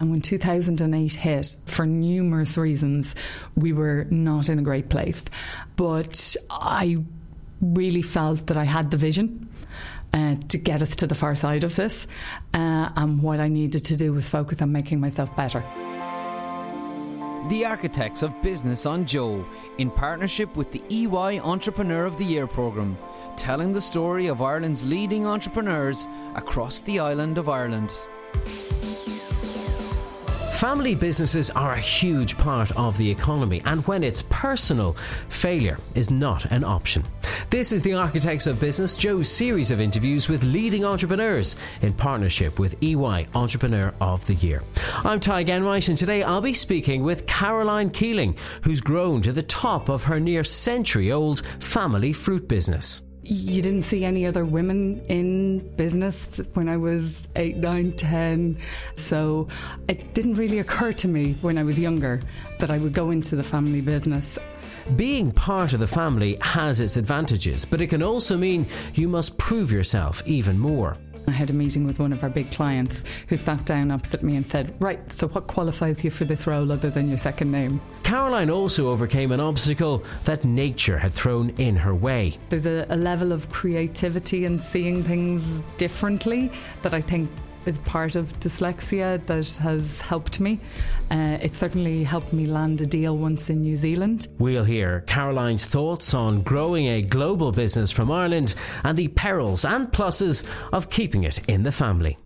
And when 2008 hit, for numerous reasons, we were not in a great place. But I really felt that I had the vision. Uh, to get us to the far side of this, uh, and what I needed to do was focus on making myself better. The Architects of Business on Joe, in partnership with the EY Entrepreneur of the Year programme, telling the story of Ireland's leading entrepreneurs across the island of Ireland. Family businesses are a huge part of the economy, and when it's personal, failure is not an option. This is the Architects of Business, Joe's series of interviews with leading entrepreneurs in partnership with EY Entrepreneur of the Year. I'm Ty Genwright, and today I'll be speaking with Caroline Keeling, who's grown to the top of her near century old family fruit business you didn't see any other women in business when I was eight, nine, ten. So it didn't really occur to me when I was younger that I would go into the family business. Being part of the family has its advantages, but it can also mean you must prove yourself even more. I had a meeting with one of our big clients who sat down opposite me and said, Right, so what qualifies you for this role other than your second name? Caroline also overcame an obstacle that nature had thrown in her way. There's a, a level of creativity and seeing things differently that I think is part of dyslexia that has helped me. Uh, it certainly helped me land a deal once in New Zealand. We'll hear Caroline's thoughts on growing a global business from Ireland and the perils and pluses of keeping it in the family.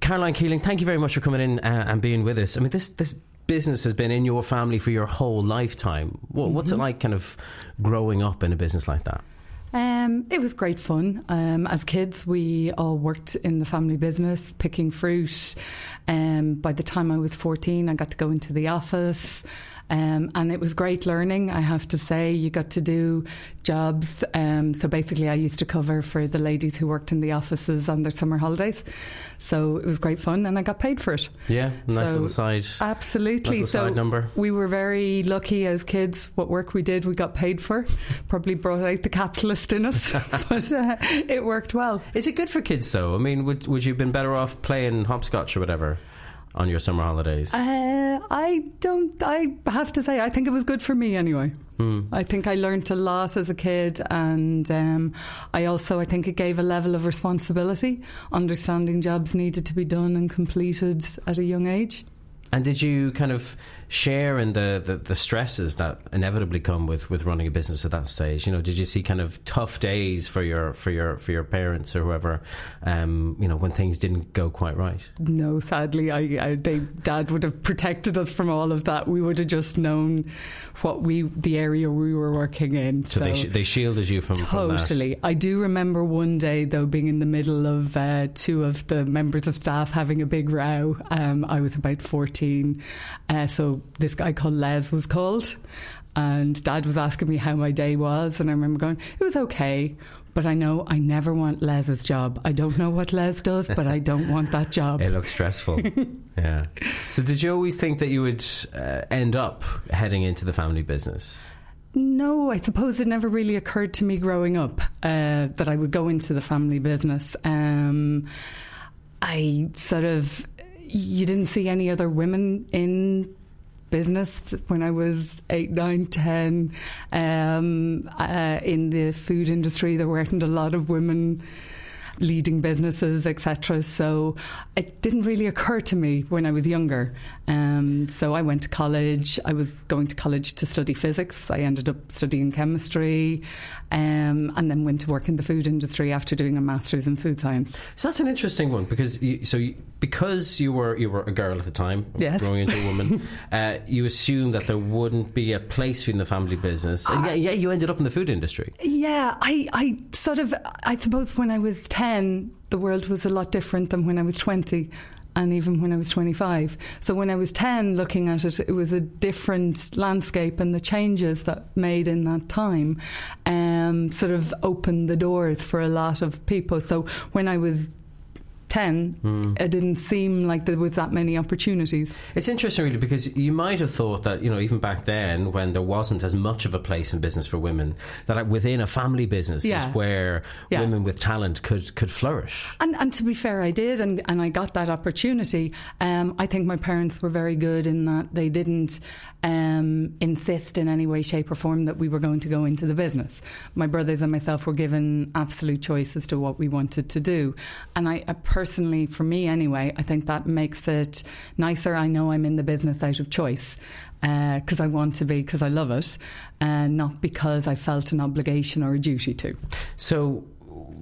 Caroline Keeling, thank you very much for coming in uh, and being with us. I mean, this this business has been in your family for your whole lifetime. What, mm-hmm. What's it mm-hmm. like, kind of growing up in a business like that? Um, it was great fun. Um, as kids, we all worked in the family business, picking fruit. Um, by the time I was 14, I got to go into the office. Um, and it was great learning, I have to say. You got to do jobs. Um, so basically, I used to cover for the ladies who worked in the offices on their summer holidays. So it was great fun, and I got paid for it. Yeah, nice so, little side. Absolutely. Nice so side number. We were very lucky as kids. What work we did, we got paid for. Probably brought out the capitalist in us, but uh, it worked well. Is it good for kids though? I mean, would would you have been better off playing hopscotch or whatever? On your summer holidays? Uh, I don't. I have to say, I think it was good for me anyway. Mm. I think I learned a lot as a kid, and um, I also I think it gave a level of responsibility, understanding jobs needed to be done and completed at a young age. And did you kind of share in the, the, the, stresses that inevitably come with, with running a business at that stage? You know, did you see kind of tough days for your for your for your parents or whoever? Um, you know, when things didn't go quite right. No, sadly, I, I they, Dad would have protected us from all of that. We would have just known what we the area we were working in. So, so they sh- they shielded you from totally. From I do remember one day though being in the middle of uh, two of the members of staff having a big row. Um, I was about fourteen uh, so this guy called Les was called. And dad was asking me how my day was. And I remember going, it was okay. But I know I never want Les's job. I don't know what Les does, but I don't want that job. It looks stressful. yeah. So, did you always think that you would uh, end up heading into the family business? No, I suppose it never really occurred to me growing up uh, that I would go into the family business. Um, I sort of you didn't see any other women in business when I was eight, nine, ten. Um, uh, in the food industry, there weren't a lot of women leading businesses, etc. So it didn't really occur to me when I was younger. Um, so I went to college. I was going to college to study physics. I ended up studying chemistry, um, and then went to work in the food industry after doing a master's in food science. So that's an interesting one because you, so you, because you were you were a girl at the time, yes. growing into a woman, uh, you assumed that there wouldn't be a place in the family business, and yeah, yeah, you ended up in the food industry. Yeah, I, I sort of, I suppose when I was ten, the world was a lot different than when I was twenty and even when I was 25. So when I was 10, looking at it, it was a different landscape, and the changes that made in that time um, sort of opened the doors for a lot of people. So when I was 10, mm. it didn't seem like there was that many opportunities. It's interesting, really, because you might have thought that, you know, even back then, when there wasn't as much of a place in business for women, that within a family business yeah. is where yeah. women with talent could, could flourish. And, and to be fair, I did, and, and I got that opportunity. Um, I think my parents were very good in that they didn't um, insist in any way, shape, or form that we were going to go into the business. My brothers and myself were given absolute choice as to what we wanted to do. And I, I personally, for me anyway, I think that makes it nicer. I know I'm in the business out of choice because uh, I want to be, because I love it, and uh, not because I felt an obligation or a duty to. So,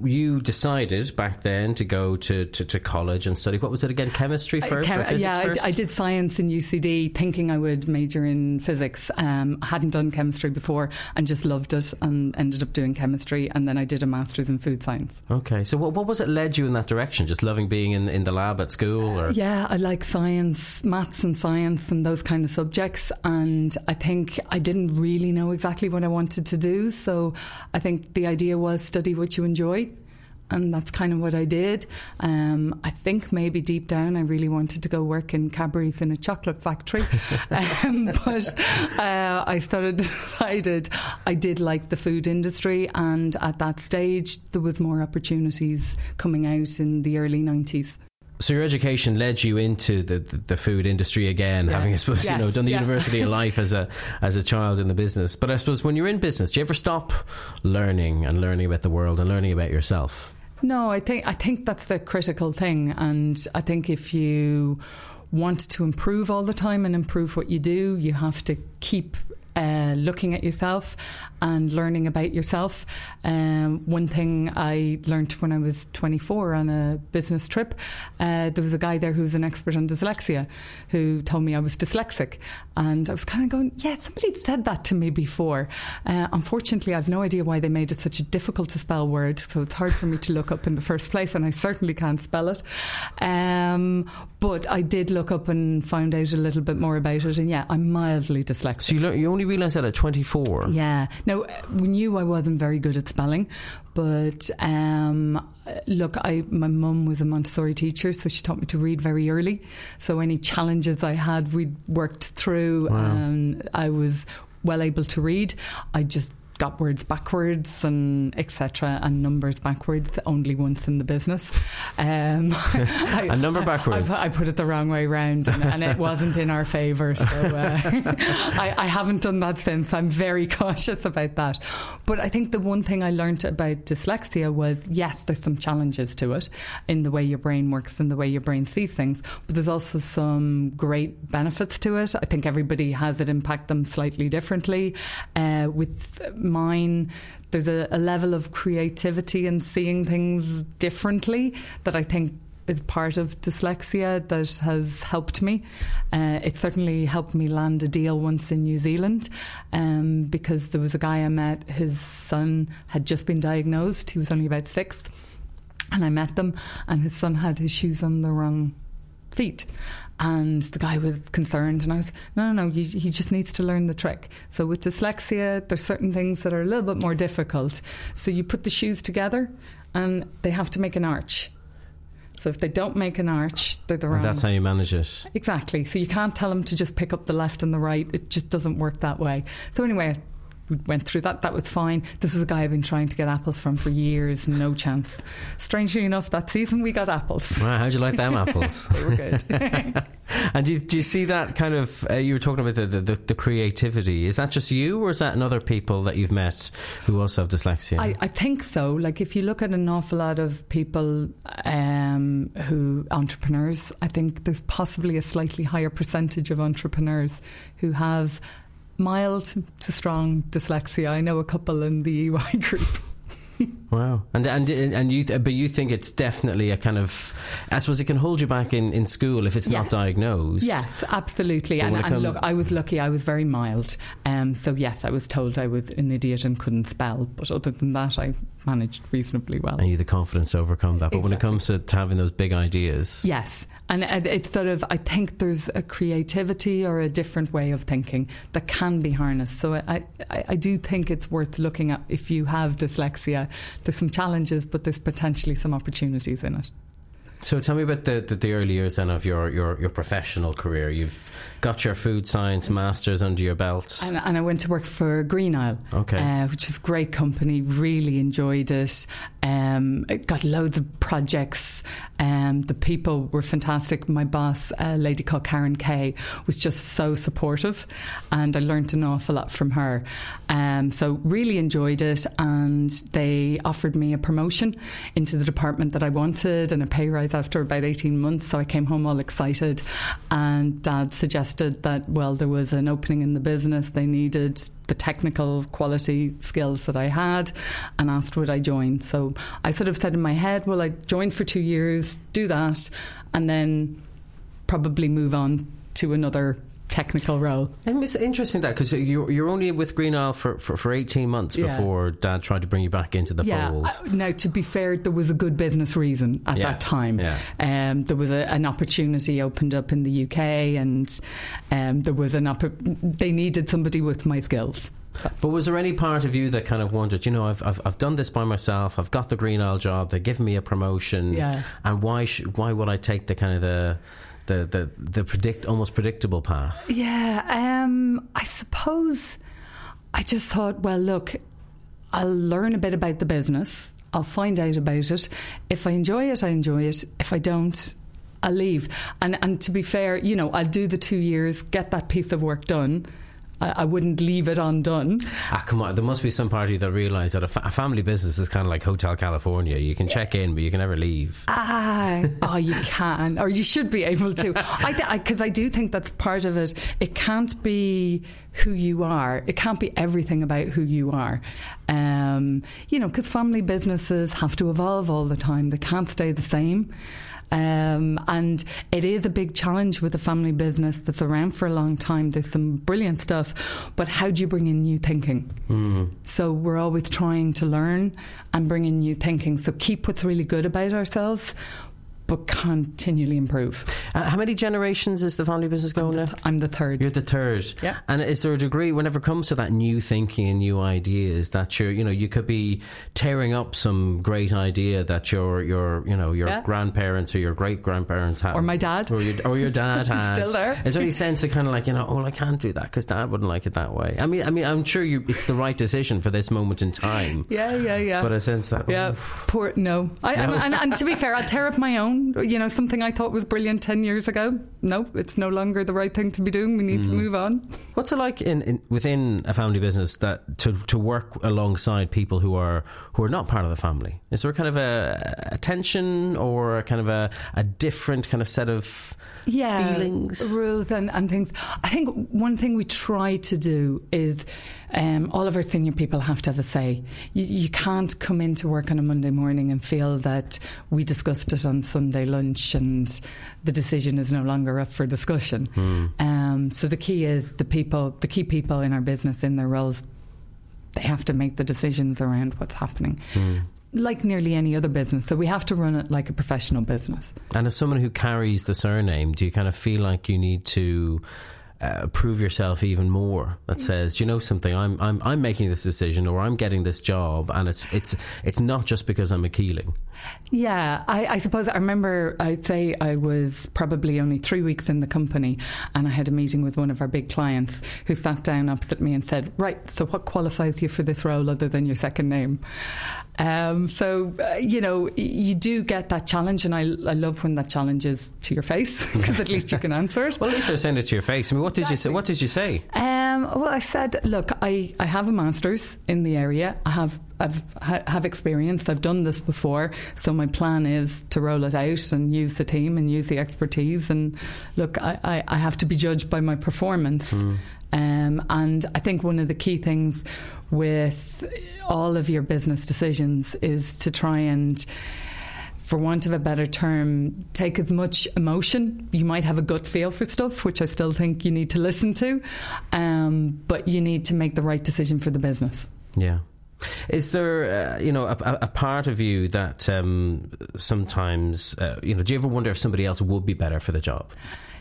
you decided back then to go to, to, to, college and study. What was it again? Chemistry first? Uh, chem- yeah, first? I, I, did science in UCD, thinking I would major in physics. Um, I hadn't done chemistry before and just loved it and ended up doing chemistry. And then I did a master's in food science. Okay, so what, what was it led you in that direction? Just loving being in, in the lab at school? Or? Yeah, I like science, maths and science and those kind of subjects. And I think I didn't really know exactly what I wanted to do. So I think the idea was study what you enjoy and that's kind of what I did. Um, I think maybe deep down I really wanted to go work in Cadbury's in a chocolate factory, um, but uh, I sort of decided I did like the food industry, and at that stage there was more opportunities coming out in the early nineties. So your education led you into the, the, the food industry again, yeah. having I suppose yes. you know done the yeah. university of life as a as a child in the business. But I suppose when you're in business, do you ever stop learning and learning about the world and learning about yourself? No, I think I think that's the critical thing, and I think if you want to improve all the time and improve what you do, you have to keep uh, looking at yourself and learning about yourself. Um, one thing I learned when I was 24 on a business trip, uh, there was a guy there who was an expert on dyslexia who told me I was dyslexic. And I was kind of going, yeah, somebody said that to me before. Uh, unfortunately, I've no idea why they made it such a difficult to spell word, so it's hard for me to look up in the first place, and I certainly can't spell it. Um, but I did look up and found out a little bit more about it, and yeah, I'm mildly dyslexic. So you, you only realised that at 24? Yeah. Now, we knew I wasn't very good at spelling, but um, look, I my mum was a Montessori teacher, so she taught me to read very early. So any challenges I had, we worked through, wow. and I was well able to read. I just got words backwards and etc. and numbers backwards only once in the business. Um, I, a number backwards. I, I, put it the wrong way around, and, and it wasn't in our favour. So uh, I, I, haven't done that since. I'm very cautious about that. But I think the one thing I learned about dyslexia was yes, there's some challenges to it in the way your brain works and the way your brain sees things, but there's also some great benefits to it. I think everybody has it impact them slightly differently. Uh, with mine, there's a, a level of creativity and seeing things differently that I think is part of dyslexia that has helped me. Uh, it certainly helped me land a deal once in New Zealand um, because there was a guy I met, his son had just been diagnosed, he was only about six. And I met them, and his son had his shoes on the wrong feet. And the guy was concerned, and I was, no, no, no, he, he just needs to learn the trick. So with dyslexia, there's certain things that are a little bit more difficult. So you put the shoes together, and they have to make an arch. So if they don't make an arch, they're the wrong. And that's how you manage it. Exactly. So you can't tell them to just pick up the left and the right. It just doesn't work that way. So anyway, we went through that. That was fine. This was a guy I've been trying to get apples from for years. No chance. Strangely enough, that season we got apples. Wow, how'd you like them apples? they were good. and do you, do you, see that kind of? Uh, you were talking about the, the, the, creativity. Is that just you, or is that in other people that you've met who also have dyslexia? I, I think so. Like if you look at an awful lot of people um, who entrepreneurs, I think there's possibly a slightly higher percentage of entrepreneurs who have mild to strong dyslexia. I know a couple in the EY group. Wow, and and and you, but you think it's definitely a kind of, I suppose it can hold you back in, in school if it's yes. not diagnosed. Yes, absolutely. and, and look, I was lucky; I was very mild. Um, so yes, I was told I was an idiot and couldn't spell, but other than that, I managed reasonably well. And you the confidence to overcome that. But exactly. when it comes to, to having those big ideas, yes, and it's sort of, I think there's a creativity or a different way of thinking that can be harnessed. So I, I, I, do think it's worth looking at if you have dyslexia. There's some challenges, but there's potentially some opportunities in it. So tell me about the, the, the, early years then of your, your, your professional career. You've got your food science masters under your belt, and, and I went to work for Green Isle, okay, uh, which is a great company. Really enjoyed it. Um, got loads of projects. Um, the people were fantastic. My boss, a lady called Karen Kay, was just so supportive, and I learned an awful lot from her. Um, so really enjoyed it, and they offered me a promotion into the department that I wanted and a pay rise after about 18 months. So I came home all excited, and Dad suggested that, well, there was an opening in the business. They needed the technical quality skills that I had and asked would I join. So I sort of said in my head, well, I join for two years, do that, and then probably move on to another technical role. And it's interesting that because you're, you're only with Green Isle for, for, for 18 months yeah. before Dad tried to bring you back into the yeah. fold. Uh, now, to be fair, there was a good business reason at yeah. that time. Yeah. Um, there was a, an opportunity opened up in the UK, and um, there was an opp- they needed somebody with my skills. But was there any part of you that kind of wondered, you know, I've, I've, I've done this by myself, I've got the Green Isle job, they're giving me a promotion, yeah. and why sh- why would I take the kind of the the the, the predict almost predictable path? Yeah, um, I suppose I just thought, well, look, I'll learn a bit about the business. I'll find out about it. If I enjoy it, I enjoy it. If I don't, I'll leave. And and to be fair, you know, I'll do the two years, get that piece of work done, I, I, wouldn't leave it undone. Ah, come on. There must be some party that realise that a, fa- a, family business is kind of like Hotel California. You can check in, but you can never leave. Ah, oh, you can, or you should be able to. I because I, I do think that's part of it. It can't be who you are. It can't be everything about who you are. Um, you know, because family businesses have to evolve all the time. They can't stay the same. Um, and it is a big challenge with a family business that's around for a long time. There's some brilliant stuff, but how do you bring in new thinking? Mm. So we're always trying to learn and bring in new thinking. So keep what's really good about ourselves, but continually improve. Uh, how many generations is the family business going I'm now? I'm the third. You're the third. Yeah. And is there a degree whenever it comes to that new thinking and new ideas that you're, you know, you could be tearing up some great idea that your your you know your Yeah. grandparents or your great grandparents had, Or my dad. or your, or your dad had. Still there. Is there any sense of kind of like you know, oh, I can't do that because dad wouldn't like it that way? I mean, I mean, I'm sure you, it's the right decision for this moment in time. Yeah, yeah, yeah. But I sense that yeah, oh, poor no. I, No. And, and, and to be fair, I'll tear up my own. You know, something I thought was brilliant ten years ago. No, it's no longer the right thing to be doing. We need to Mm. move on. What's it like in, in within a family business that to to work alongside people who are who are not part of the family? Is there kind of a, a tension or kind of a, a different kind of set of yeah, feelings? rules and, and things. I think one thing we try to do is um, all of our senior people have to have a say. You, you can't come into work on a Monday morning and feel that we discussed it on Sunday lunch and the decision is no longer up for discussion. Um, so the key is the people, the key people in our business in their roles. They have to make the decisions around what's happening. Like nearly any other business. So we have to run it like a professional business. And as someone who carries the surname, do you kind of feel like you need to uh, prove yourself even more? That says, do you know something? I'm I'm I'm making this decision, or I'm getting this job, and it's it's it's not just because I'm a Keeling. Yeah, I, I suppose I remember I'd say I was probably only three weeks in the company and I had a meeting with one of our big clients who sat down opposite me and said, Right, so what qualifies you for this role other than your second name? Um, so, uh, you know, you do get that challenge, and I, I love when that challenge is to your face because at least you can answer it. Well, at least they're saying it to your face. I mean, what did you say? What did you say? Um, well, I said, look, I, I have a master's in the area. I have I've ha- have experience. I've done this before, so my plan is to roll it out and use the team and use the expertise. And look, I, I, I have to be judged by my performance. Um, and I think one of the key things with all of your business decisions is to try and for want of a better term, take as much emotion. You might have a gut feel for stuff, which I still think you need to listen to, um, but you need to make the right decision for the business. Yeah. Is there, uh, you know, a, a part of you that um, sometimes, uh, you know, do you ever wonder if somebody else would be better for the job?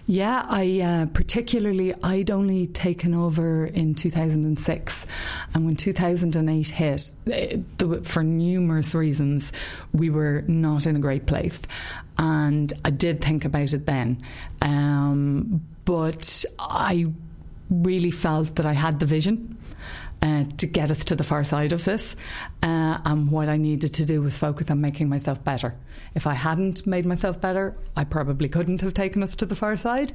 Yeah, I uh, particularly I'd only taken over in 2006, And when 2008 hit, it, for numerous reasons, we were not in a great place. And I did think about it then. Um, but I really felt that I had the vision uh, to get us to the far side of this. Uh, and what I needed to do was focus on making myself better. If I hadn't made myself better, I probably couldn't have taken us to the far side.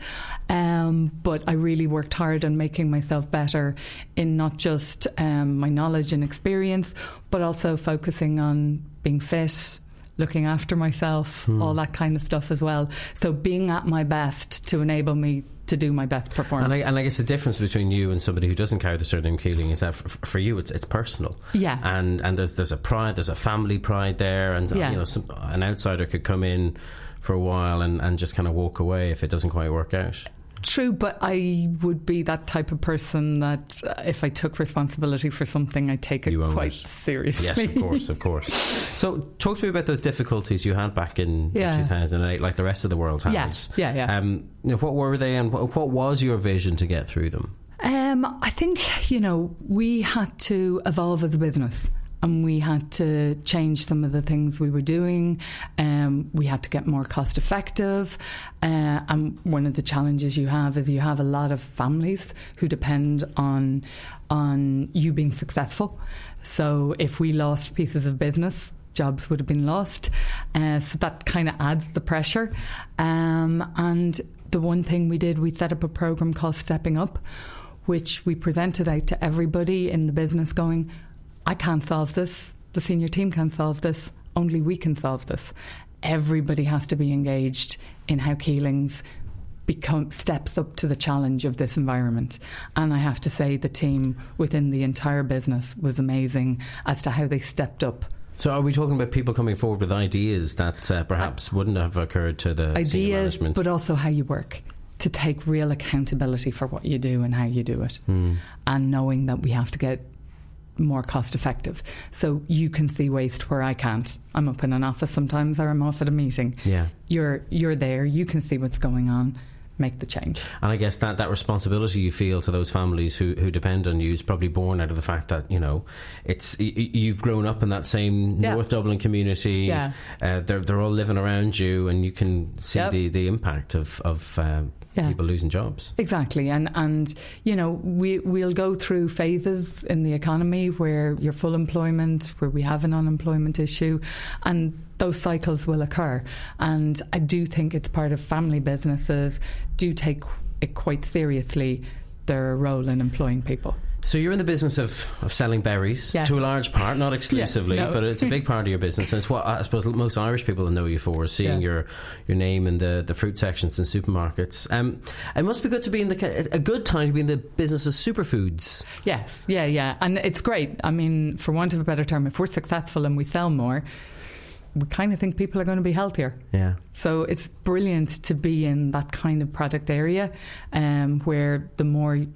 Um, but I really worked hard on making myself better in not just um, my knowledge and experience, but also focusing on being fit, looking after myself, hmm. all that kind of stuff as well. So being at my best to enable me to do my best performance. And I, and I, guess the difference between you and somebody who doesn't carry the surname Keeling is that for, for you it's it's personal. Yeah. And and there's there's a pride, there's a family pride there, and yeah. you know some, an outsider could come in for a while and, and just kind of walk away if it doesn't quite work out. True, but I would be that type of person that uh, if I took responsibility for something, I take it quite it. seriously. Yes, of course, of course. So, talk to me about those difficulties you had back in yeah. 2008, like the rest of the world had. Yes, yeah, yeah. Um, what were they, and what, what was your vision to get through them? Um, I think you know we had to evolve as a business and we had to change some of the things we were doing. Um, we had to get more cost effective. Uh, and one of the challenges you have is you have a lot of families who depend on on you being successful. So if we lost pieces of business, jobs would have been lost. Uh, so that kind of adds the pressure. Um, and the one thing we did, we set up a program called Stepping Up, which we presented out to everybody in the business, going, I can't solve this. The senior team can't solve this. Only we can solve this. Everybody has to be engaged in how Keelings become steps up to the challenge of this environment. And I have to say, the team within the entire business was amazing as to how they stepped up. So, are we talking about people coming forward with ideas that uh, perhaps I, wouldn't have occurred to the ideas, but also how you work? To take real accountability for what you do and how you do it, mm. and knowing that we have to get more cost effective. So you can see waste where I can't. I'm up in an office sometimes or I'm off at a meeting. Yeah. You're you're there, you can see what's going on. Make the change. And I guess that, that responsibility you feel to those families who, who depend on you is probably born out of the fact that, you know, it's you've grown up in that same yeah. North Dublin community. Yeah. Uh, they're, they're all living around you and you can see yep. the, the impact of, of uh, yeah. people losing jobs. Exactly, and and you know we we'll go through phases in the economy where you're full employment, where we have an unemployment issue, and those cycles will occur. And I do think it's part of family businesses do take it quite seriously their role in employing people. So you're in the business of, of selling berries yeah. to a large part, not exclusively, yeah, no. but it's a big part of your business. And it's what I suppose most Irish people know you for, seeing yeah. your your name in the, the fruit sections in supermarkets. Um, it must be good to be in the a good time to be in the business of superfoods. Yes, yeah, yeah, and it's great. I mean, for want of a better term, if we're successful and we sell more we kind of think people are going to be healthier. Yeah. So it's brilliant to be in that kind of product area um, where the more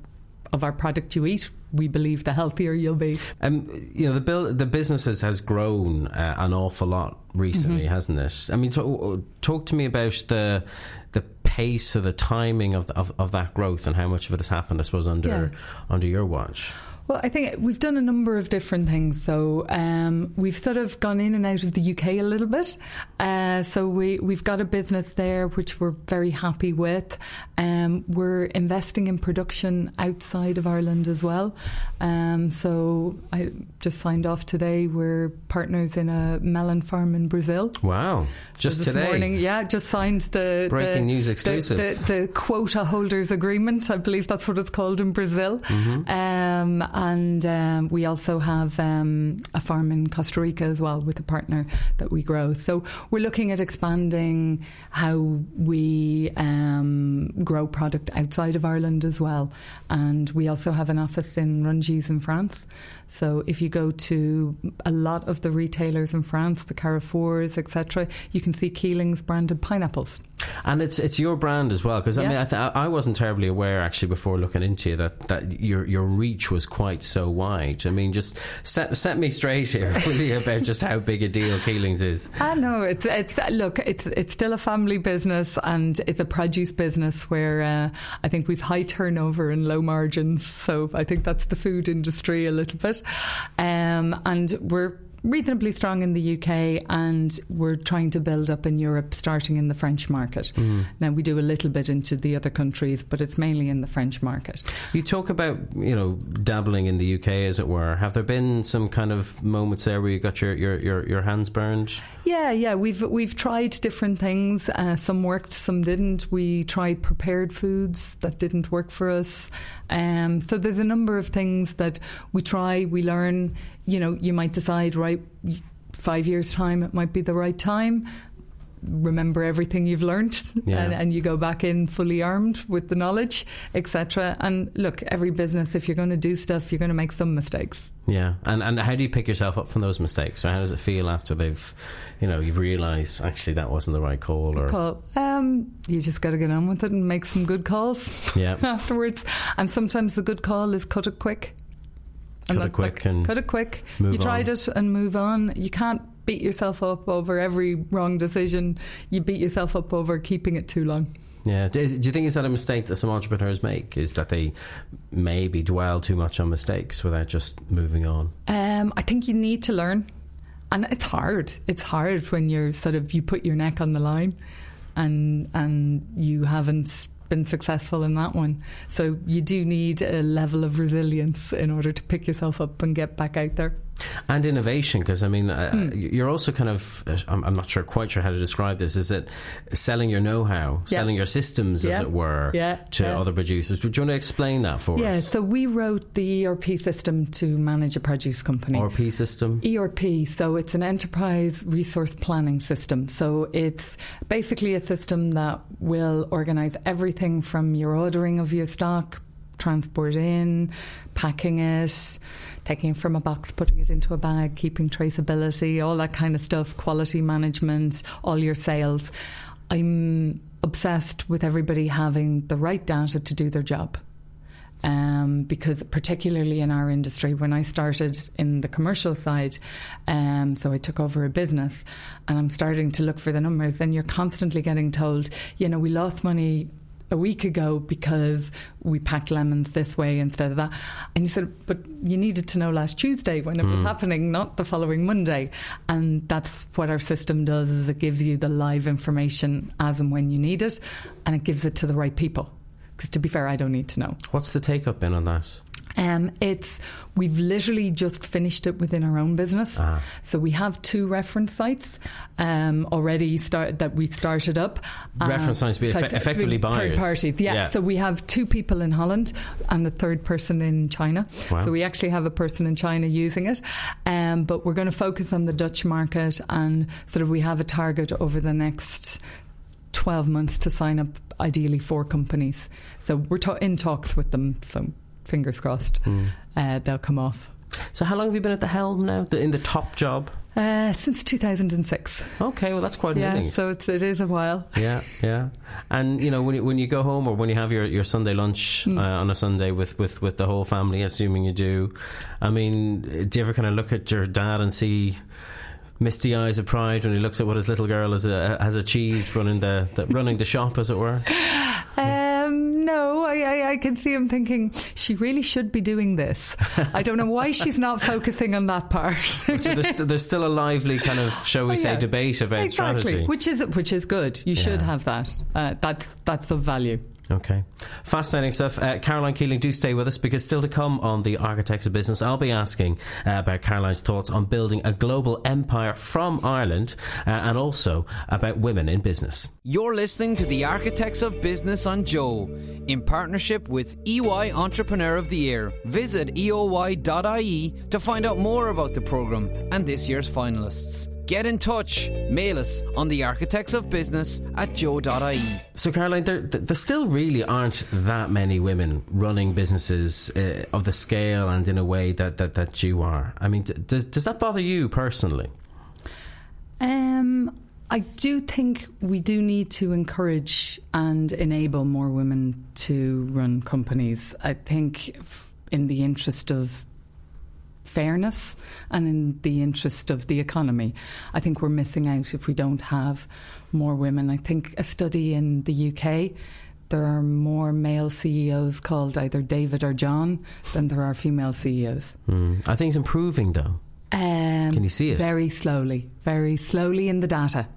of our product you eat, we believe the healthier you'll be. Um, you know, the bill, the business has, has grown uh, an awful lot recently, mm-hmm. hasn't it? I mean, talk, talk to me about the the pace or the timing of, the, of, of that growth and how much of it has happened, I suppose, under yeah. under your watch. Well, I think we've done a number of different things. So um, we've sort of gone in and out of the UK a little bit. Uh, so we we've got a business there which we're very happy with. Um, we're investing in production outside of Ireland as well. Um, so I just signed off today. We're partners in a melon farm in Brazil. Wow! Just so today, morning, yeah, just signed the breaking the, news exclusive. The, the, the, quota holders agreement. I believe that's what it's called in Brazil. Mm-hmm. And um, we also have um, a farm in Costa Rica as well with a partner that we grow. So we're looking at expanding how we um, grow product outside of Ireland as well. And we also have an office in Rungis in France. So if you go to a lot of the retailers in France, the Carrefours, etc., you can see Keeling's branded pineapples And it's it's your brand as well because I Yeah. mean I, th- I wasn't terribly aware actually before looking into you that, that your your reach was quite so wide. I mean, just set set me straight here, will you, about just how big a deal Keelings is. I know it's it's look it's it's still a family business and it's a produce business where uh, I think we've high turnover and low margins. So I think that's the food industry a little bit, um, and we're reasonably strong in the UK and we're trying to build up in Europe starting in the French market. Now we do a little bit into the other countries but it's mainly in the French market. You talk about you know dabbling in the UK as it were. Have there been some kind of moments there where you got your your, your, your hands burned? Yeah, yeah, we've we've tried different things. Uh, some worked, some didn't. We tried prepared foods that didn't work for us. Um, so there's a number of things that we try, we learn. You know, you might decide, right, five years time, it might be the right time. Remember everything you've learned, Yeah. and, and you go back in fully armed with the knowledge, etc. And look, every business, if you're going to do stuff, you're going to make some mistakes. Yeah, and and how do you pick yourself up from those mistakes? Or how does it feel after they've, you know, you've realised actually that wasn't the right call? Or Call. Um, you just got to get on with it and make some good calls. yeah, afterwards. And sometimes the good call is cut it quick. Cut it quick that- and cut it quick. you tried on. it and move on. You can't beat yourself up over every wrong decision. You beat yourself up over keeping it too long. yeah. Do do you think is that a mistake that some entrepreneurs make? Is that they maybe dwell too much on mistakes without just moving on? Um, I think you need to learn, and it's hard. It's hard when you're sort of you put your neck on the line, and and you haven't been successful in that one. So you do need a level of resilience in order to pick yourself up and get back out there. And innovation, because I mean, uh, Hmm. you're also kind of, uh, I'm, I'm not sure, quite sure how to describe this. Is it selling your know how, Yeah. selling your systems, as it were, Yeah. to Yeah. other producers? Would you want to explain that for Yeah, us? Yeah so we wrote the ERP system to manage a produce company. RP system? ERP, so it's an enterprise resource planning system. So it's basically a system that will organize everything from your ordering of your stock, transport in, packing it, taking it from a box, putting it into a bag, keeping traceability, all that kind of stuff, quality management, all your sales. I'm obsessed with everybody having the right data to do their job um, because particularly in our industry, when I started in the commercial side, um, so I took over a business, and I'm starting to look for the numbers, and you're constantly getting told, you know, we lost money a week ago because we packed lemons this way instead of that. And you said, but you needed to know last Tuesday when it was hmm. happening, not the following Monday. And that's what our system does is it gives you the live information as and when you need it and it gives it to the right people. Because to be fair, I don't need to know. What's the take up been on that? Um, it's we've literally just finished it within our own business, Ah. so we have two reference sites um, already start that we started up. Reference sites be effectively third parties. Yeah. Yeah. So we have two people in Holland and a third person in China. Wow. So we actually have a person in China using it, um, but we're going to focus on the Dutch market and sort of we have a target over the next. 12 months to sign up ideally four companies. So we're ta- in talks with them. So fingers crossed Hmm. uh, they'll come off. So, how long have you been at the helm now? In the top job? Uh, since 2006. Okay, well, that's quite Yeah, so it's, it is a while. yeah, yeah. And you know, when you, when you go home or when you have your, your Sunday lunch Hmm. uh, on a Sunday with, with, with the whole family, assuming you do, I mean, do you ever kind of look at your dad and see misty eyes of pride when he looks at what his little girl has, uh, has achieved running the, the running the shop, as it were? I, I, can see him thinking she really should be doing this. I don't know why she's not focusing on that part. so there's, there's still a lively kind of, shall we Oh, say, yeah. debate about exactly, strategy. which is which is good. You should have that. Uh, that's that's of value. Okay. Fascinating stuff. Uh, Caroline Keeling, do stay with us because still to come on the Architects of Business, I'll be asking uh, about Caroline's thoughts on building a global empire from Ireland uh, and also about women in business. You're listening to the Architects of Business on Joe in partnership with EY Entrepreneur of the Year. Visit eoy.ie to find out more about the programme and this year's finalists. Get in touch. Mail us on the Architects of Business at joe.ie. So, Caroline, there, there still really aren't that many women running businesses uh, of the scale and in a way that, that, that you are. I mean, does, does that bother you personally? Um, I do think we do need to encourage and enable more women to run companies. I think, in the interest of fairness and in the interest of the economy, I think we're missing out if we don't have more women. I think a study in the UK. There are more male CEOs called either David or John than there are female CEOs. Mm. Are things improving though? Um, Can you see it? Very slowly, very slowly in the data.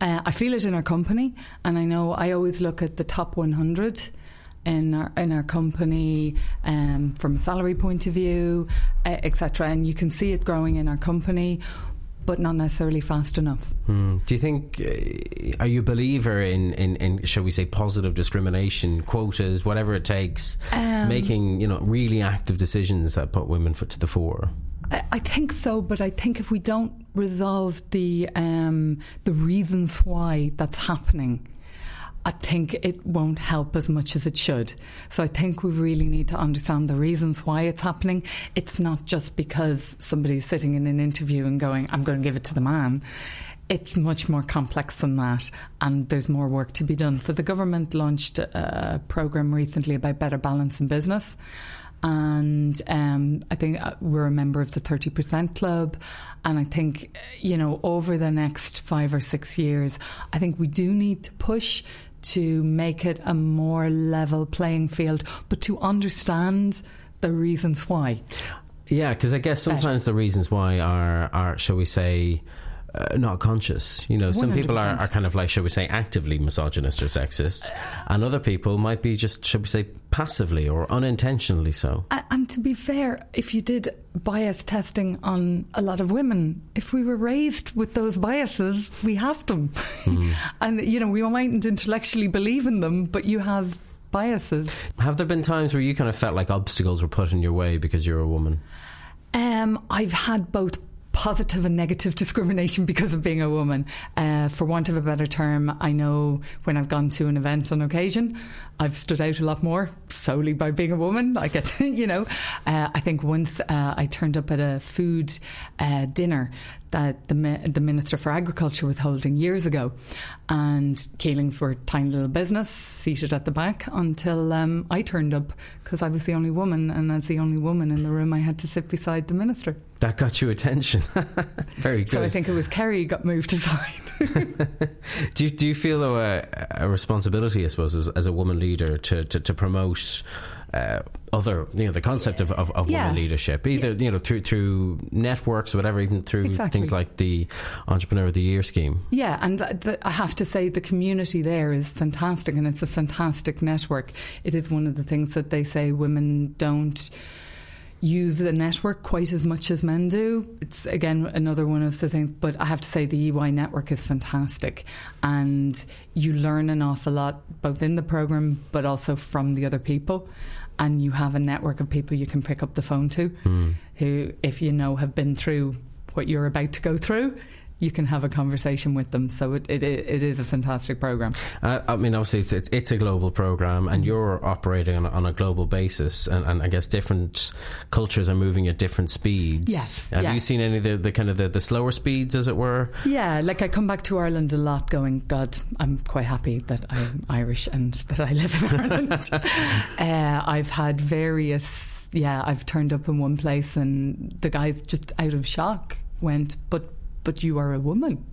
Uh, I feel it in our company, and I know I always look at the top 100 in our in our company um, from a salary point of view, etc. And you can see it growing in our company. But not necessarily fast enough. Hmm. Do you think? Uh, are you a believer in, in, in, shall we say, positive discrimination, quotas, whatever it takes, um, making you know really active decisions that put women to the fore? I think so, but I think if we don't resolve the um, the reasons why that's happening, I think it won't help as much as it should. So I think we really need to understand the reasons why it's happening. It's not just because somebody's sitting in an interview and going, "I'm going to give it to the man." It's much more complex than that, and there's more work to be done. So the government launched a program recently about better balance in business and um, I think uh, we're a member of the 30% club. And I think, you know, over the next five or six years, I think we do need to push to make it a more level playing field, but to understand the reasons why. Yeah, because I guess sometimes the reasons why are, are shall we say, uh, not conscious. You know, 100%. some people are, are kind of like, shall we say, actively misogynist or sexist, and other people might be just, shall we say, passively or unintentionally so. And to be fair, if you did bias testing on a lot of women, if we were raised with those biases, we have them. Mm. and, you know, we mightn't intellectually believe in them, but you have biases. Have there been times where you kind of felt like obstacles were put in your way because you're a woman? Um, I've had both positive and negative discrimination because of being a woman. Uh, for want of a better term, I know when I've gone to an event on occasion, I've stood out a lot more solely by being a woman. I get, you know, uh, I think once uh, I turned up at a food uh, dinner that the the Minister for Agriculture was holding years ago, and Keelings were a tiny little business seated at the back until um, I turned up because I was the only woman, and as the only woman in the room, I had to sit beside the minister. That got you attention. Very good. So I think it was Kerry got moved aside. do you do you feel a, a responsibility, I suppose, as, as a woman leader to to, to promote? Uh, other, you know, the concept of, of, of yeah. women leadership, either yeah. you know through through networks, or whatever, even through exactly. things like the Entrepreneur of the Year scheme. Yeah, and I have to say the community there is fantastic, and it's a fantastic network. It is one of the things that they say women don't use the network quite as much as men do. It's again another one of the things, but I have to say the EY network is fantastic, and you learn an awful lot both in the program but also from the other people and you have a network of people you can pick up the phone to mm. who, if you know, have been through what you're about to go through you can have a conversation with them. So it, it, it is a fantastic program. Uh, I mean, obviously, it's, it's, it's, a global program, and mm-hmm. you're operating on, on a global basis, and, and, I guess different cultures are moving at different speeds. Yes. Have yeah. you seen any of the, the kind of the, the, slower speeds, as it were? Yeah, like I come back to Ireland a lot, going, God, I'm quite happy that I'm Irish and that I live in Ireland. uh, I've had various. Yeah, I've turned up in one place and the guys just out of shock went, but but you are a woman.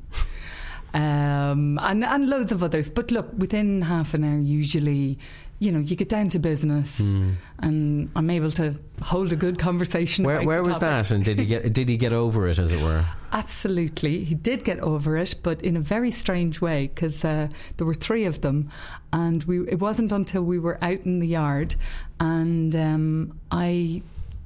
Um, and and loads of others. But look, within half an hour, usually, you know, you get down to business, mm. and I'm able to hold a good conversation. Where, where was that? And did he get did he get over it, as it were? Absolutely, he did get over it, but in a very strange way because uh, there were three of them, and we. It wasn't until we were out in the yard, and um, I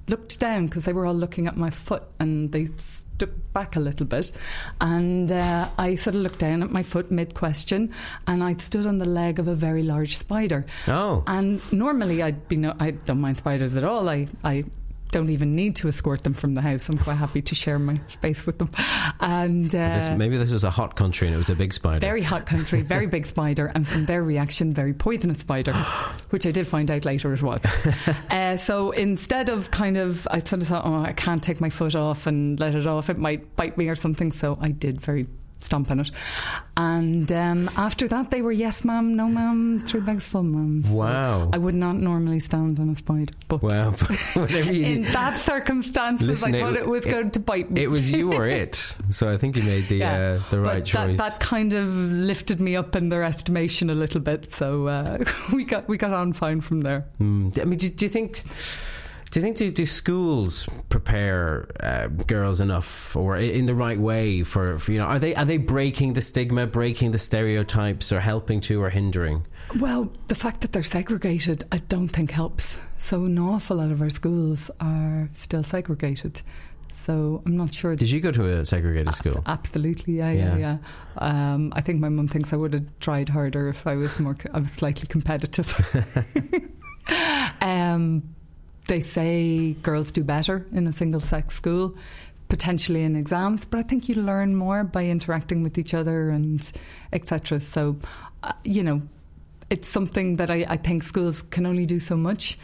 looked down because they were all looking at my foot, and they stuck back a little bit, and uh, I sort of looked down at my foot mid question, and I stood on the leg of a very large spider. Oh, and normally I'd be no, I don't mind spiders at all. I I don't even need to escort them from the house. I'm quite happy to share my space with them. And uh, this, maybe this was a hot country and it was a big spider. Very hot country, very big spider, and from their reaction, very poisonous spider, which I did find out later it was. uh, so instead of kind of, I sort of thought, oh, I can't take my foot off and let it off; it might bite me or something. So I did very stomp in it. And um, after that, they were yes, ma'am, no, ma'am, three bags full, ma'am. So Wow. I would not normally stand on a spide, but you in that circumstances, Listen, I it thought it was it- going to bite me. It was you or it. So I think you made the uh, the right choice. That, that kind of lifted me up in their estimation a little bit. So uh, we got we got on fine from there. Mm. I mean, do, do you think? Do you think do, do schools prepare uh, girls enough, or in the right way for, for you know? Are they are they breaking the stigma, breaking the stereotypes, or helping to, or hindering? Well, the fact that they're segregated, I don't think helps. So an awful lot of our schools are still segregated. So I'm not sure. Did you go to a segregated school? Absolutely, yeah, yeah, Yeah. yeah. Um, I think my mum thinks I would have tried harder if I was more. I was slightly competitive. um, they say girls do better in a single sex school, potentially in exams, but I think you learn more by interacting with each other and etc. So, uh, you know, it's something that I, I think schools can only do so much,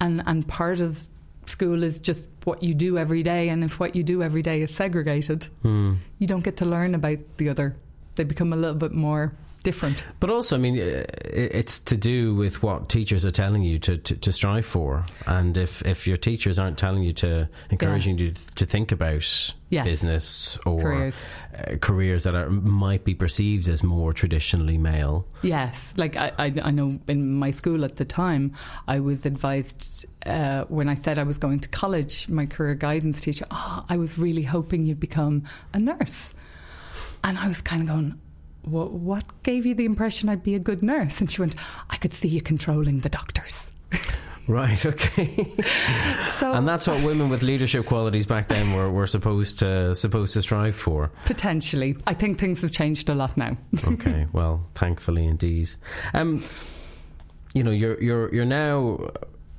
and and part of school is just what you do every day, and if what you do every day is segregated, Hmm. you don't get to learn about the other. They become a little bit more different. But also, I mean, uh, it's to do with what teachers are telling you to, to, to strive for, and if, if your teachers aren't telling you to encouraging you to think about Yes. business or Careers. Uh, careers that are might be perceived as more traditionally male, Yes, like I, I, I know in my school at the time, I was advised uh, when I said I was going to college, my career guidance teacher, oh, I was really hoping you'd become a nurse. And I was kind of going, what, what gave you the impression I'd be a good nurse? And she went, I could see you controlling the doctors. right? Okay, So and that's what women with leadership qualities back then were, were supposed to supposed to strive for. potentially, I think things have changed a lot now. okay, well, thankfully indeed. Um, you know, you're you're you're now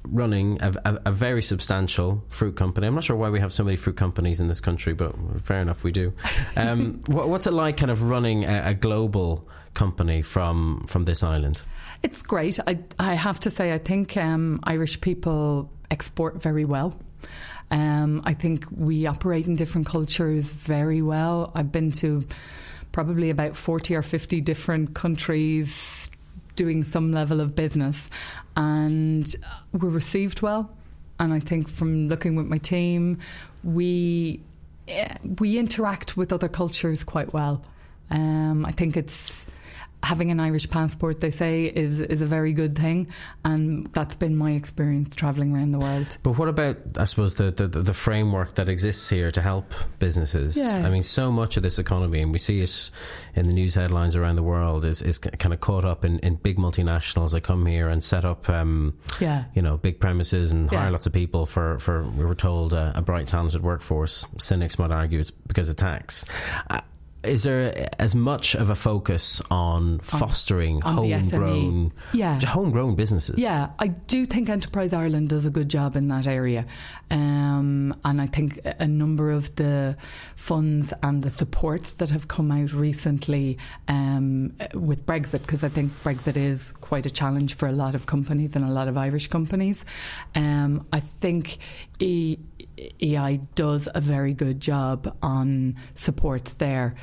running a, a, a very substantial fruit company. I'm not sure why we have so many fruit companies in this country, but fair enough, we do. Um, what, what's it like, kind of running a, a global company from from this island? It's great. I, I have to say, I think um, Irish people export very well. Um, I think we operate in different cultures very well. I've been to probably about 40 or 50 different countries doing some level of business, and we're received well. And I think from looking with my team, we eh, we interact with other cultures quite well. Um, I think it's having an Irish passport. They say is is a very good thing, and that's been my experience traveling around the world. But what about, I suppose, the, the, the framework that exists here to help businesses? Yeah. I mean, so much of this economy, and we see it in the news headlines around the world, is, is kind of caught up in, in big multinationals that come here and set up, um, Yeah. you know, big premises and Yeah. hire lots of people for, for we were told, uh, a bright, talented workforce. Cynics might argue it's because of tax. Uh, is there as much of a focus on fostering on SME. homegrown, Yeah. homegrown businesses? Yeah, I do think Enterprise Ireland does a good job in that area. Um, and I think a a number of the funds and the supports that have come out recently um, with Brexit, because I think Brexit is quite a challenge for a lot of companies and a lot of Irish companies. Um, I think E- EI does a very good job on supports there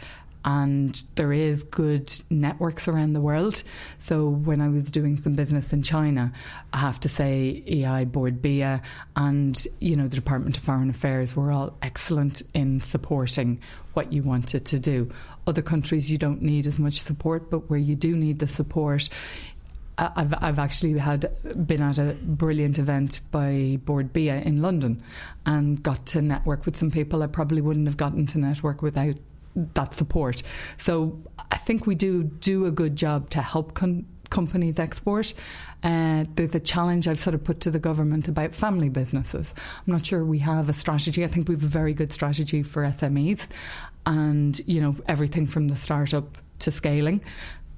and there is good networks around the world. So when I was doing some business in China, I have to say EI Bord Bia and you know the Department of Foreign Affairs were all excellent in supporting what you wanted to do. Other countries you don't need as much support, but where you do need the support. I've I've actually had been at a brilliant event by Bord Bia in London, and got to network with some people I probably wouldn't have gotten to network without that support. So I think we do do a good job to help con- companies export. Uh, there's a challenge I've sort of put to the government about family businesses. I'm not sure we have a strategy. I think we have a very good strategy for SMEs, and you know everything from the startup to scaling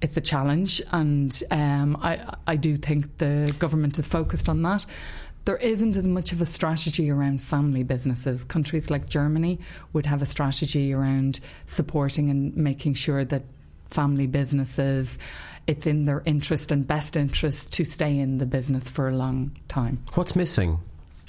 it's a challenge, and um, I, I do think the government is focused on that. There isn't as much of a strategy around family businesses. Countries like Germany would have a strategy around supporting and making sure that family businesses, it's in their interest and best interest to stay in the business for a long time. What's missing?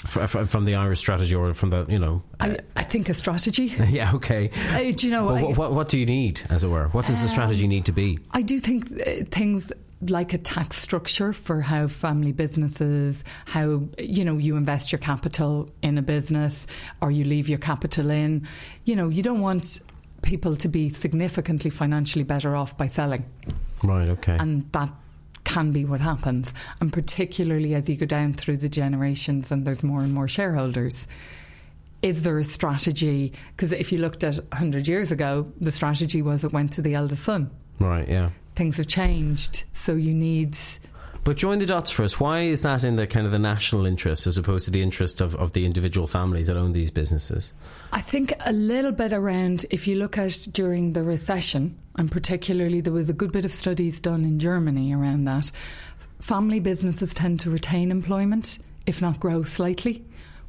From the Irish strategy or from the, you know? I, I think a strategy. yeah, okay. Uh, do you know? I, what, what, what do you need, as it were? What does the strategy need to be? I do think uh, things like a tax structure for how family businesses, how you know you invest your capital in a business or you leave your capital in. You know, you don't want people to be significantly financially better off by selling. Right. Okay. And that can be what happens, and particularly as you go down through the generations and there's more and more shareholders. Is there a strategy? Because if you looked at 100 years ago, the strategy was it went to the eldest son. Right, yeah. Things have changed, so you need but join the dots for us. Why is that in the kind of the national interest as opposed to the interest of, of the individual families that own these businesses? I think a little bit around if you look at during the recession, and particularly there was a good bit of studies done in Germany around that. Family businesses tend to retain employment, if not grow slightly,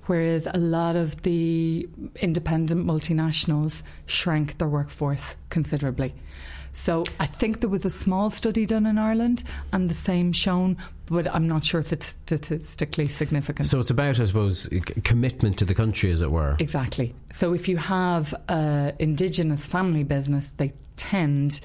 whereas a lot of the independent multinationals shrank their workforce considerably. So I think there was a small study done in Ireland and the same shown, but I'm not sure if it's statistically significant. So it's about, I suppose, commitment to the country, as it were. Exactly. So if you have an indigenous family business, they tend,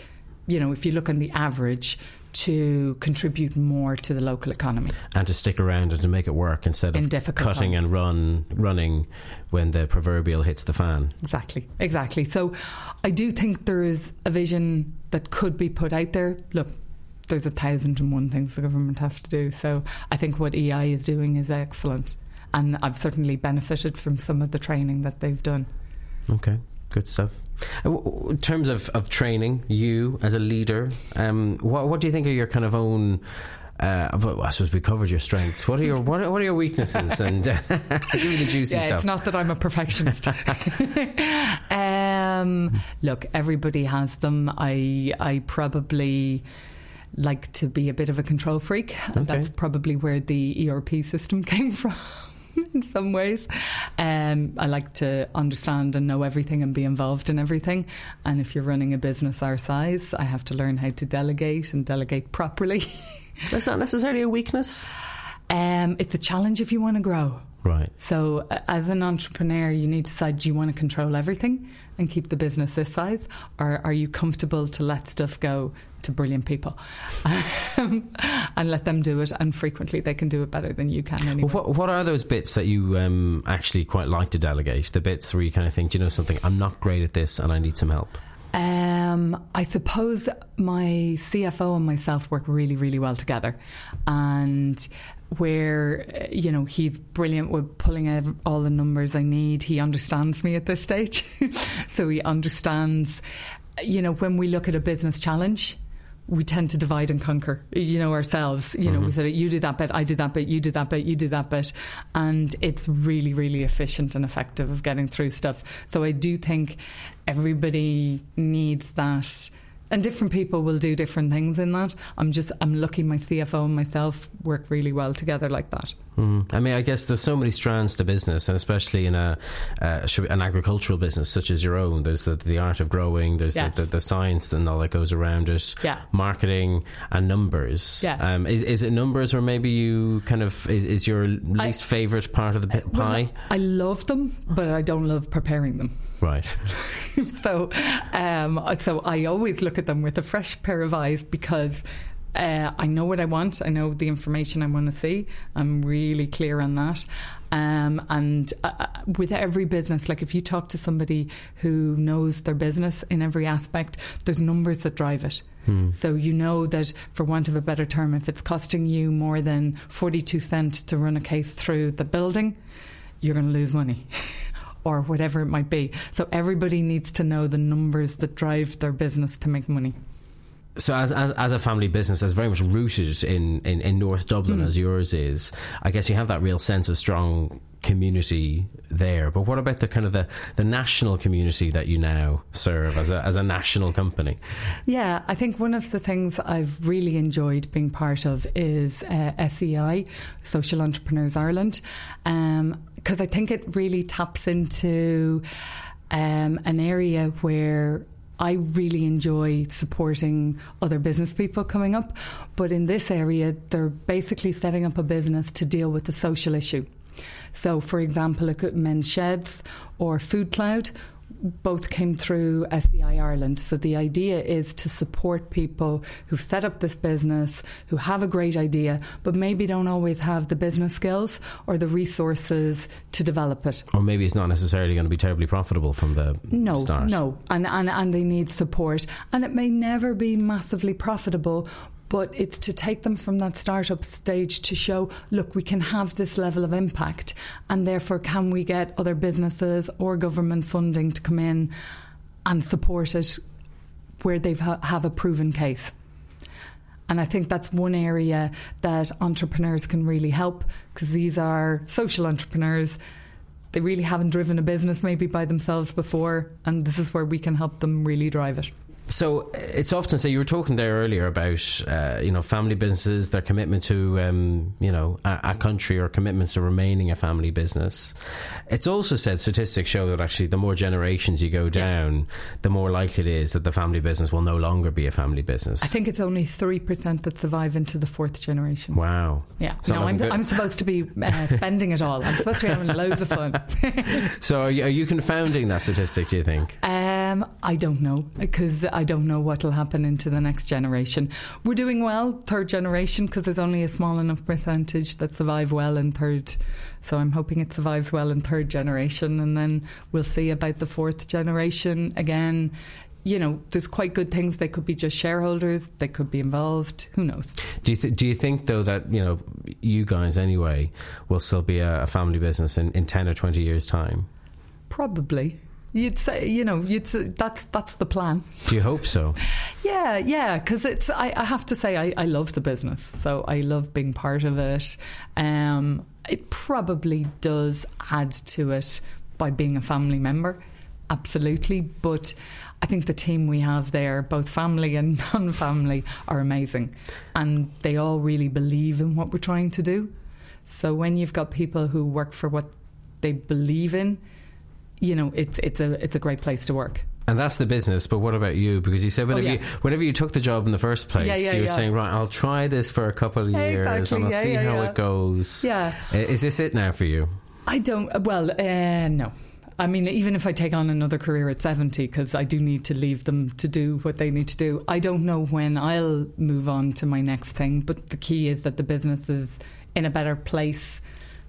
you know, if you look on the average, to contribute more to the local economy and to stick around and to make it work instead of cutting times. and run running when the proverbial hits the fan. Exactly, exactly. So I do think there is a vision that could be put out there. Look, there's a thousand and one things the government have to do. So I think what EI is doing is excellent, and I've certainly benefited from some of the training that they've done. Okay. Good stuff. Uh, in terms of, of training, you as a leader, um, what, what do you think are your kind of own uh, I suppose we covered your strengths. What are your what are, what are your weaknesses? And uh, give me the juicy yeah, stuff. It's not that I'm a perfectionist. um, look, everybody has them. I I probably like to be a bit of a control freak. Okay. That's probably where the ERP system came from. in some ways. Um, I like to understand and know everything and be involved in everything. And if you're running a business our size, I have to learn how to delegate and delegate properly. That's not necessarily a weakness. Um, it's a challenge if you want to grow. Right. So, uh, as an entrepreneur, you need to decide do you want to control everything and keep the business this size, or are you comfortable to let stuff go to brilliant people um, and let them do it? And frequently, they can do it better than you can. Anyway. Well, what, what are those bits that you um, actually quite like to delegate? The bits where you kind of think, you know, something, I'm not great at this and I need some help? Um, I suppose my CFO and myself work really, really well together, and where you know he's brilliant with pulling out all the numbers I need. He understands me at this stage, so he understands. You know, when we look at a business challenge, we tend to divide and conquer, you know, ourselves. You know, mm-hmm. we said, you do that bit, I do that bit, you do that bit, you do that bit. And it's really, really efficient and effective of getting through stuff. So I do think everybody needs that and different people will do different things in that. I'm just I'm lucky my CFO and myself work really well together like that. Mm. I mean, I guess there's so many strands to business, and especially in a uh, an agricultural business such as your own. There's the, the art of growing. There's yes. the, the, the, science and all that goes around it. Yeah. Marketing and numbers. Yes. Um, is, is it numbers, or maybe you kind of is, is your least favorite part of the pie? Well, I love them, but I don't love preparing them. Right. so, um, so I always look at them with a fresh pair of eyes because uh, I know what I want. I know the information I want to see. I'm really clear on that. Um, and uh, uh, with every business, like if you talk to somebody who knows their business in every aspect, there's numbers that drive it. Hmm. So you know that, for want of a better term, if it's costing you more than 42 cents to run a case through the building, you're going to lose money. or whatever it might be. So everybody needs to know the numbers that drive their business to make money so as, as, as a family business that's very much rooted in, in, in North Dublin mm. as yours is, I guess you have that real sense of strong community there. But what about the kind of the, the national community that you now serve as a, as a national company? Yeah, I think one of the things I've really enjoyed being part of is uh, SEI, Social Entrepreneurs Ireland, because I think it really taps into um, an area where I really enjoy supporting other business people coming up. But in this area, they're basically setting up a business to deal with the social issue. So, for example, it could men's sheds or Food Cloud both came through SEI Ireland. So the idea is to support people who've set up this business, who have a great idea, but maybe don't always have the business skills or the resources to develop it. Or maybe it's not necessarily going to be terribly profitable from the no, start. No, and, and, and they need support. And it may never be massively profitable, but it's to take them from that startup stage to show, look, we can have this level of impact, and therefore, can we get other businesses or government funding to come in and support it where they ha- have a proven case? And I think that's one area that entrepreneurs can really help because these are social entrepreneurs. They really haven't driven a business maybe by themselves before, and this is where we can help them really drive it. So it's often so you were talking there earlier about uh, you know family businesses, their commitment to um, you know a, a, country or commitments to remaining a family business. It's also said statistics show that actually the more generations you go down, yeah. the more likely it is that the family business will no longer be a family business. I think it's only three percent that survive into the fourth generation. Wow. Yeah. no, I'm, I'm, supposed to be uh, spending it all. I'm supposed to be having loads of fun. so are you, are you confounding that statistic? Do you think? Um, I don't know because. I don't know what will happen into the next generation. We're doing well, third generation, because there's only a small enough percentage that survive well in third. So I'm hoping it survives well in third generation, and then we'll see about the fourth generation again you know, there's quite good things. They could be just shareholders. They could be involved. Who knows? Do you th- do you think though that you know you guys anyway will still be a, a family business in, in ten or twenty years time? Probably. You'd say, you know, you'd say that's that's the plan. Do you hope so? yeah, yeah. Because it's, I, I, have to say, I, I love the business, so I love being part of it. Um, it probably does add to it by being a family member, absolutely. But I think the team we have there, both family and non-family, are amazing, and they all really believe in what we're trying to do. So when you've got people who work for what they believe in you know, it's it's a it's a great place to work. And that's the business. But what about you? Because you said oh, whenever oh, yeah. you whenever you took the job in the first place, yeah, yeah, you were saying, right, I'll try this for a couple of years exactly. and I'll see how it goes. Yeah. Is this it now for you? I don't. Well, uh, no. I mean, even if I take on another career at 70, because I do need to leave them to do what they need to do, I don't know when I'll move on to my next thing. But the key is that the business is in a better place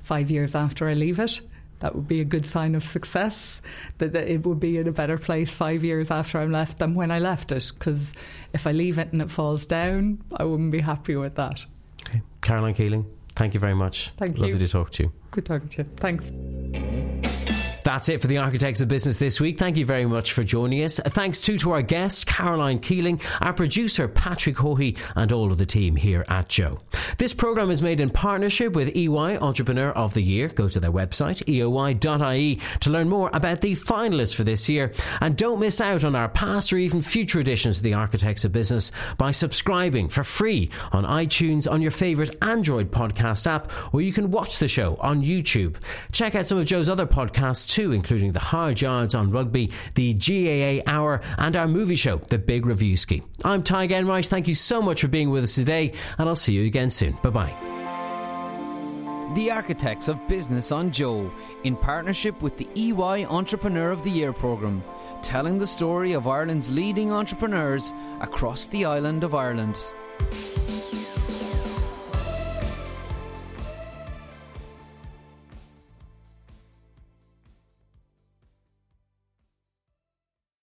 five years after I leave it that would be a good sign of success. That, that, it would be in a better place five years after I'm left than when I left it. Because if I leave it and it falls down, I wouldn't be happy with that. Okay, Caroline Keeling, thank you very much. Thank Lovely you. Lovely to talk to you. Good talking to you. Thanks. That's it for the Architects of Business this week. Thank you very much for joining us. Thanks too to our guest, Caroline Keeling, our producer, Patrick Hohey, and all of the team here at Joe. This programme is made in partnership with EY Entrepreneur of the Year. Go to their website, eoy.ie, to learn more about the finalists for this year. And don't miss out on our past or even future editions of the Architects of Business by subscribing for free on iTunes on your favourite Android podcast app, or you can watch the show on YouTube. Check out some of Joe's other podcasts too, including the Hard Yards on Rugby, the GAA Hour, and our movie show, The Big Reviewski. I'm Tadhg Enright. Thank you so much for being with us today, and I'll see you again soon. Bye bye. The Architects of Business on Joe, in partnership with the EY Entrepreneur of the Year programme, telling the story of Ireland's leading entrepreneurs across the island of Ireland.